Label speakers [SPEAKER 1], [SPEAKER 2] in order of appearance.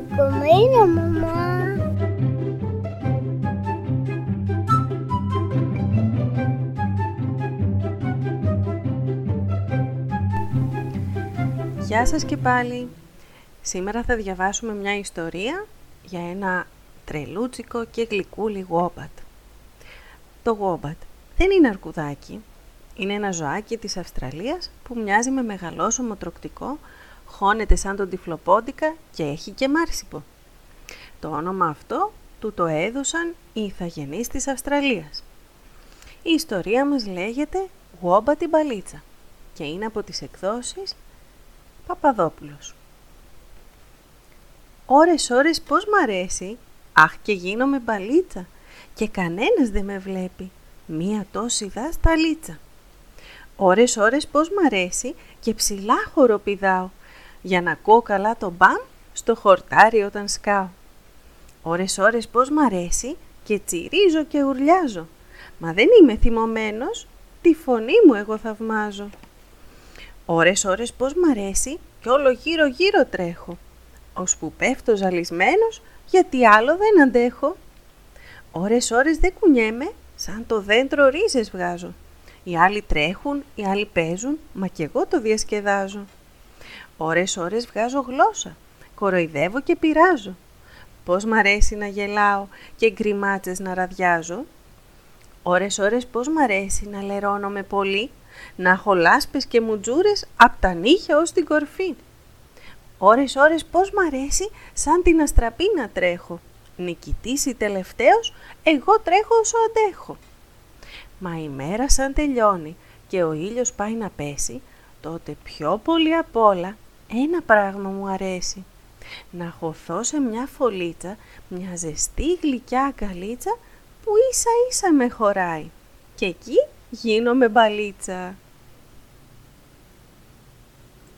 [SPEAKER 1] Ακόμα είναι μαμά.
[SPEAKER 2] Γεια σας και πάλι. Σήμερα θα διαβάσουμε μια ιστορία για ένα τρελούτσικο και γλυκούλι γόμπατ. Το γόμπατ δεν είναι αρκουδάκι. Είναι ένα ζωάκι της Αυστραλίας που μοιάζει με μεγαλόσωμο τροκτικό, χώνεται σαν τον τυφλοπόντικα και έχει και μάρσιπο. Το όνομα αυτό του το έδωσαν οι ηθαγενείς της Αυστραλίας. Η ιστορία μας λέγεται «Γόμπα την Παλίτσα» και είναι από τις εκδόσεις Παπαδόπουλος. Ώρες ώρες πώς μ' αρέσει, αχ και γίνομαι μπαλίτσα και κανένας δεν με βλέπει, μία τόση δά στα λίτσα. Ώρες ώρες πώς μ' αρέσει και ψηλά χοροπηδάω, για να ακούω καλά το μπαμ στο χορτάρι όταν σκάω. Ώρες ώρες πώς μ' αρέσει και τσιρίζω και ουρλιάζω, μα δεν είμαι θυμωμένος, τη φωνή μου εγώ θαυμάζω. Ώρες ώρες πώς μ' αρέσει και όλο γύρω γύρω τρέχω, που πέφτω ζαλισμένος γιατί άλλο δεν αντέχω. Ώρες ώρες δεν κουνιέμαι, σαν το δέντρο ρίζες βγάζω. Οι άλλοι τρέχουν, οι άλλοι παίζουν, μα κι εγώ το διασκεδάζω. Ώρες ώρες βγάζω γλώσσα, κοροϊδεύω και πειράζω. Πώς μ' αρέσει να γελάω και γκριμάτσες να ραδιάζω; Ώρες ώρες πώς μ' αρέσει να λερώνομαι πολύ, να έχω λάσπες και μουτζούρες απ' τα νύχια ως την κορφή; Ώρες ώρες πώς μ' αρέσει σαν την αστραπή να τρέχω. Νικητής ή τελευταίος, εγώ τρέχω όσο αντέχω. Μα η μέρα σαν τελειώνει και ο ήλιος πάει να πέσει, τότε πιο πολύ απ' όλα ένα πράγμα μου αρέσει. Να χωθώ σε μια φωλίτσα, μια ζεστή γλυκιά αγκαλίτσα που ίσα ίσα με χωράει. Και εκεί γίνομαι μπαλίτσα.